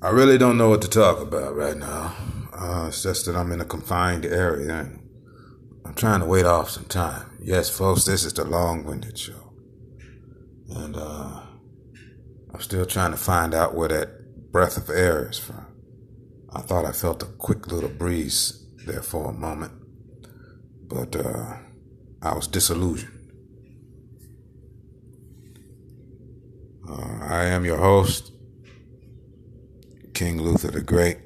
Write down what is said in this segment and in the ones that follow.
I really don't know what to talk about right now. Uh, it's just that I'm in a confined area and I'm trying to wait off some time. Yes, folks, this is the long winded show. And uh, I'm still trying to find out where that breath of air is from. I thought I felt a quick little breeze there for a moment, but uh, I was disillusioned. Uh, I am your host, King Luther the Great.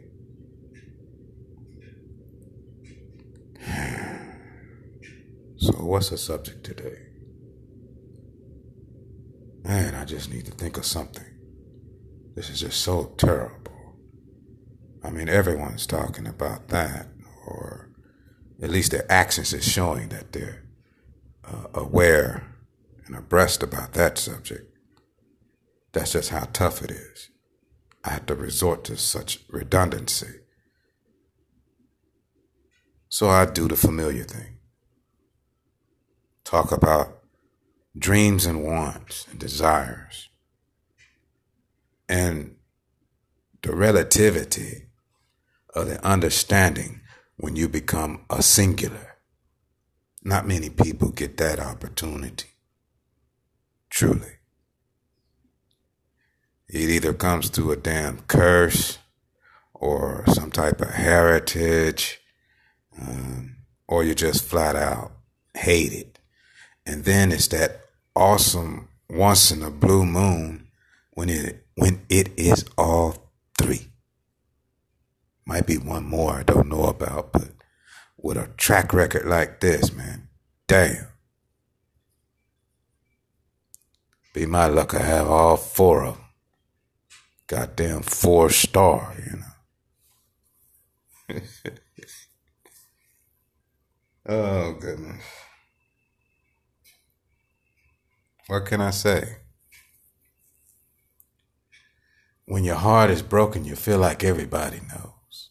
So, what's the subject today? Man, I just need to think of something. This is just so terrible. I mean, everyone's talking about that, or at least their actions is showing that they're uh, aware and abreast about that subject. That's just how tough it is. I have to resort to such redundancy. So I do the familiar thing. Talk about dreams and wants and desires. And the relativity of the understanding when you become a singular. Not many people get that opportunity. Truly. It either comes through a damn curse or some type of heritage, um, or you just flat out hate it. And then it's that awesome once in a blue moon when it when it is all three. Might be one more I don't know about, but with a track record like this, man, damn. Be my luck I have all four of them goddamn four star, you know. oh, goodness. What can I say? When your heart is broken, you feel like everybody knows.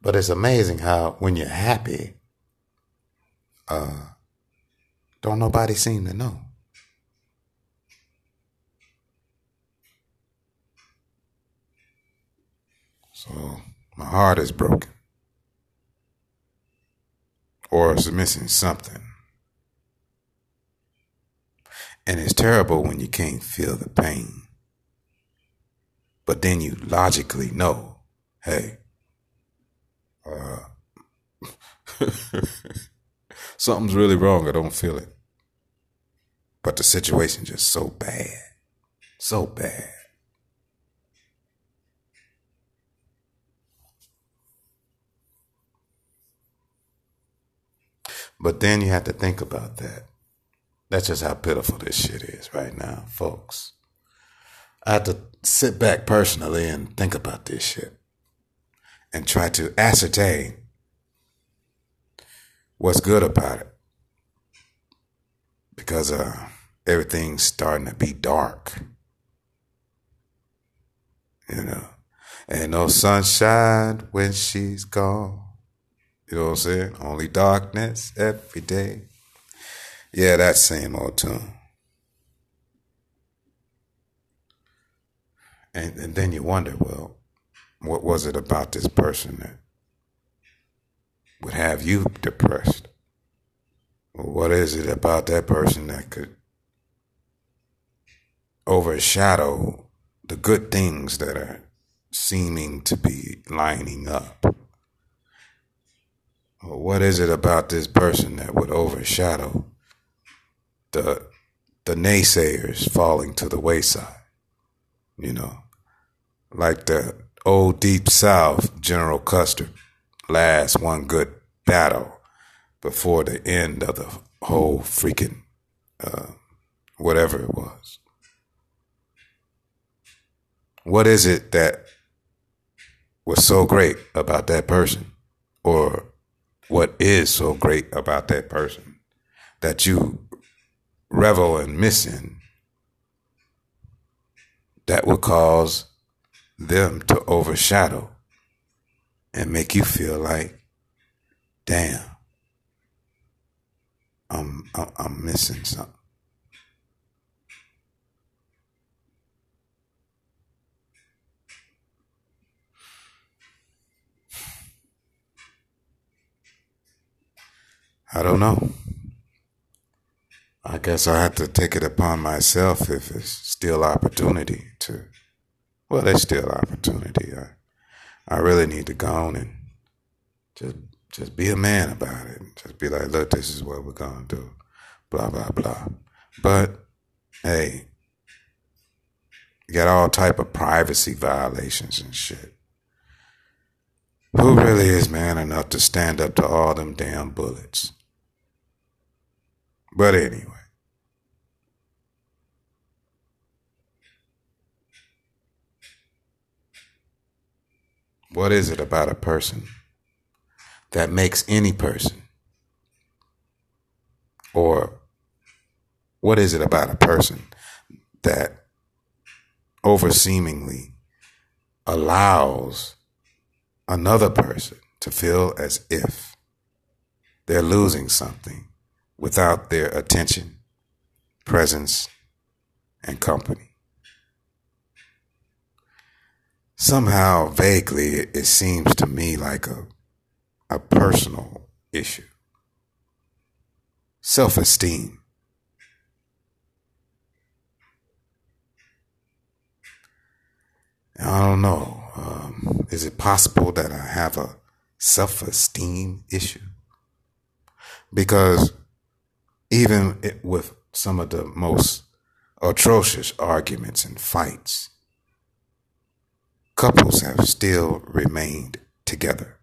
But it's amazing how when you're happy, uh, don't nobody seem to know. So my heart is broken. Or it's missing something. And it's terrible when you can't feel the pain. But then you logically know, hey, uh, something's really wrong. I don't feel it. But the situation's just so bad. So bad. But then you have to think about that. That's just how pitiful this shit is right now, folks. I have to sit back personally and think about this shit and try to ascertain what's good about it. Because uh, everything's starting to be dark. You know, ain't no sunshine when she's gone. You know what I'm saying? Only darkness every day. Yeah, that same old tune. And, and then you wonder, well, what was it about this person that would have you depressed? Well, what is it about that person that could overshadow the good things that are seeming to be lining up? What is it about this person that would overshadow the the naysayers falling to the wayside? You know, like the old deep South General Custer last one good battle before the end of the whole freaking uh, whatever it was. What is it that was so great about that person, or what is so great about that person that you revel in missing that will cause them to overshadow and make you feel like, damn, I'm I'm missing something. I don't know. I guess I have to take it upon myself if it's still opportunity to. Well, there's still opportunity. I, I really need to go on and just just be a man about it. Just be like, look, this is what we're gonna do. Blah blah blah. But hey, you got all type of privacy violations and shit. Who really is man enough to stand up to all them damn bullets? But anyway. What is it about a person that makes any person? Or what is it about a person that over seemingly allows another person to feel as if they're losing something without their attention, presence, and company. Somehow, vaguely, it seems to me like a, a personal issue. Self esteem. I don't know. Um, is it possible that I have a self esteem issue? Because even with some of the most atrocious arguments and fights, couples have still remained together.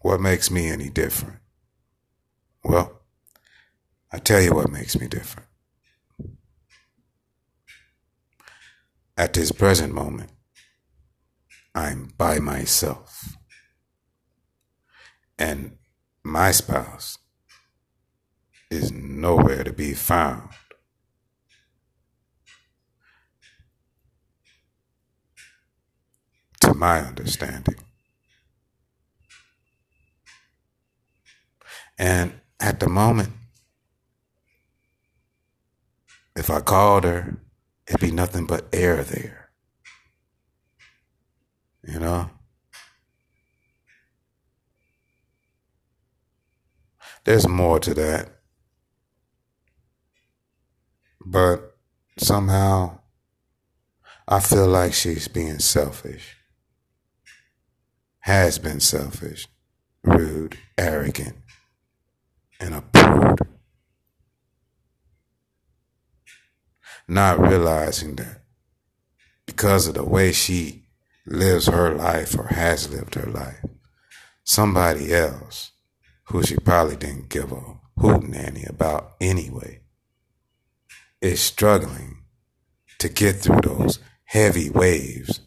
What makes me any different? Well, I tell you what makes me different. At this present moment, I'm by myself. And my spouse is nowhere to be found. To my understanding. And at the moment, if I called her, it'd be nothing but air there. You know? There's more to that. But somehow I feel like she's being selfish. Has been selfish, rude, arrogant, and a prude. Not realizing that because of the way she lives her life or has lived her life, somebody else who she probably didn't give a hoot nanny about anyway is struggling to get through those heavy waves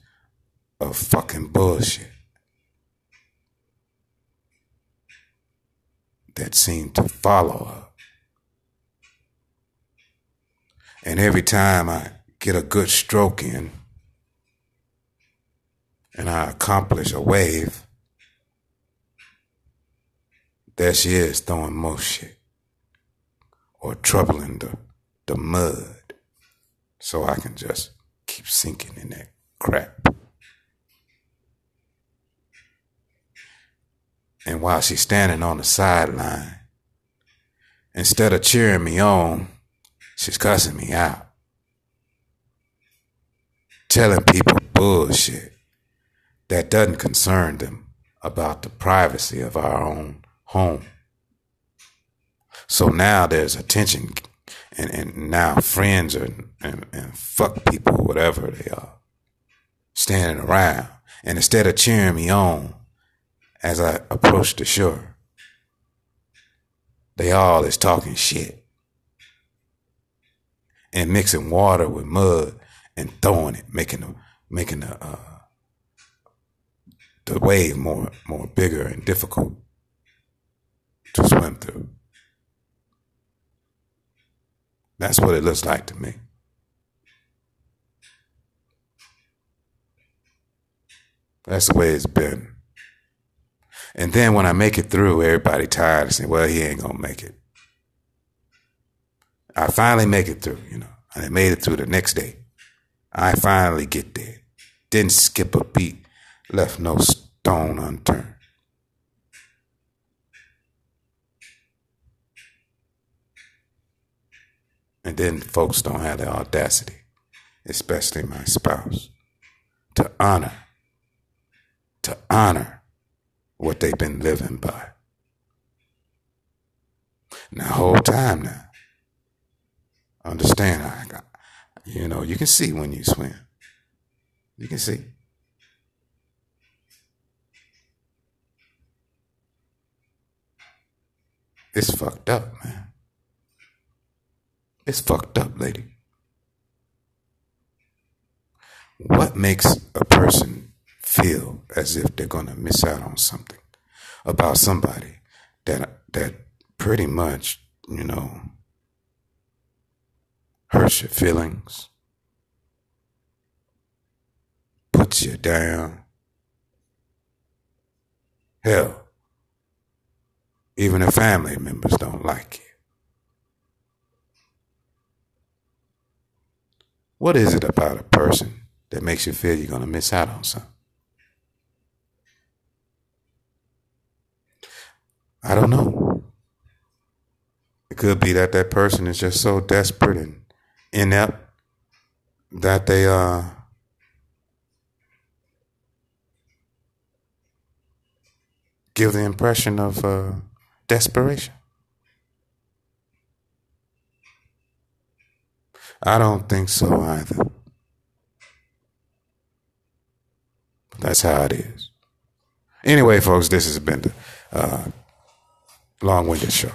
of fucking bullshit that seem to follow her. And every time I get a good stroke in, and I accomplish a wave, there she is throwing more shit or troubling the, the mud so I can just keep sinking in that crap. And while she's standing on the sideline, instead of cheering me on, she's cussing me out. Telling people bullshit that doesn't concern them about the privacy of our own home. So now there's attention, and, and now friends are, and, and fuck people, whatever they are, standing around. And instead of cheering me on as I approach the shore, they all is talking shit and mixing water with mud and throwing it, making a making a uh, the wave more more bigger and difficult to swim through. That's what it looks like to me. That's the way it's been. And then when I make it through, everybody tired and say, well, he ain't gonna make it. I finally make it through, you know. And I made it through the next day. I finally get there. Didn't skip a beat, left no stone unturned. And then folks don't have the audacity, especially my spouse, to honor, to honor what they've been living by. Now, whole time now, understand, I got, you know, you can see when you swim. You can see. It's fucked up, man. It's fucked up, lady. What makes a person feel as if they're gonna miss out on something about somebody that that pretty much, you know, hurts your feelings, puts you down. Hell, even if family members don't like you. What is it about a person that makes you feel you're going to miss out on something? I don't know. It could be that that person is just so desperate and inept that they uh give the impression of uh, desperation. I don't think so either. But that's how it is. Anyway, folks, this has been the uh, long winded show.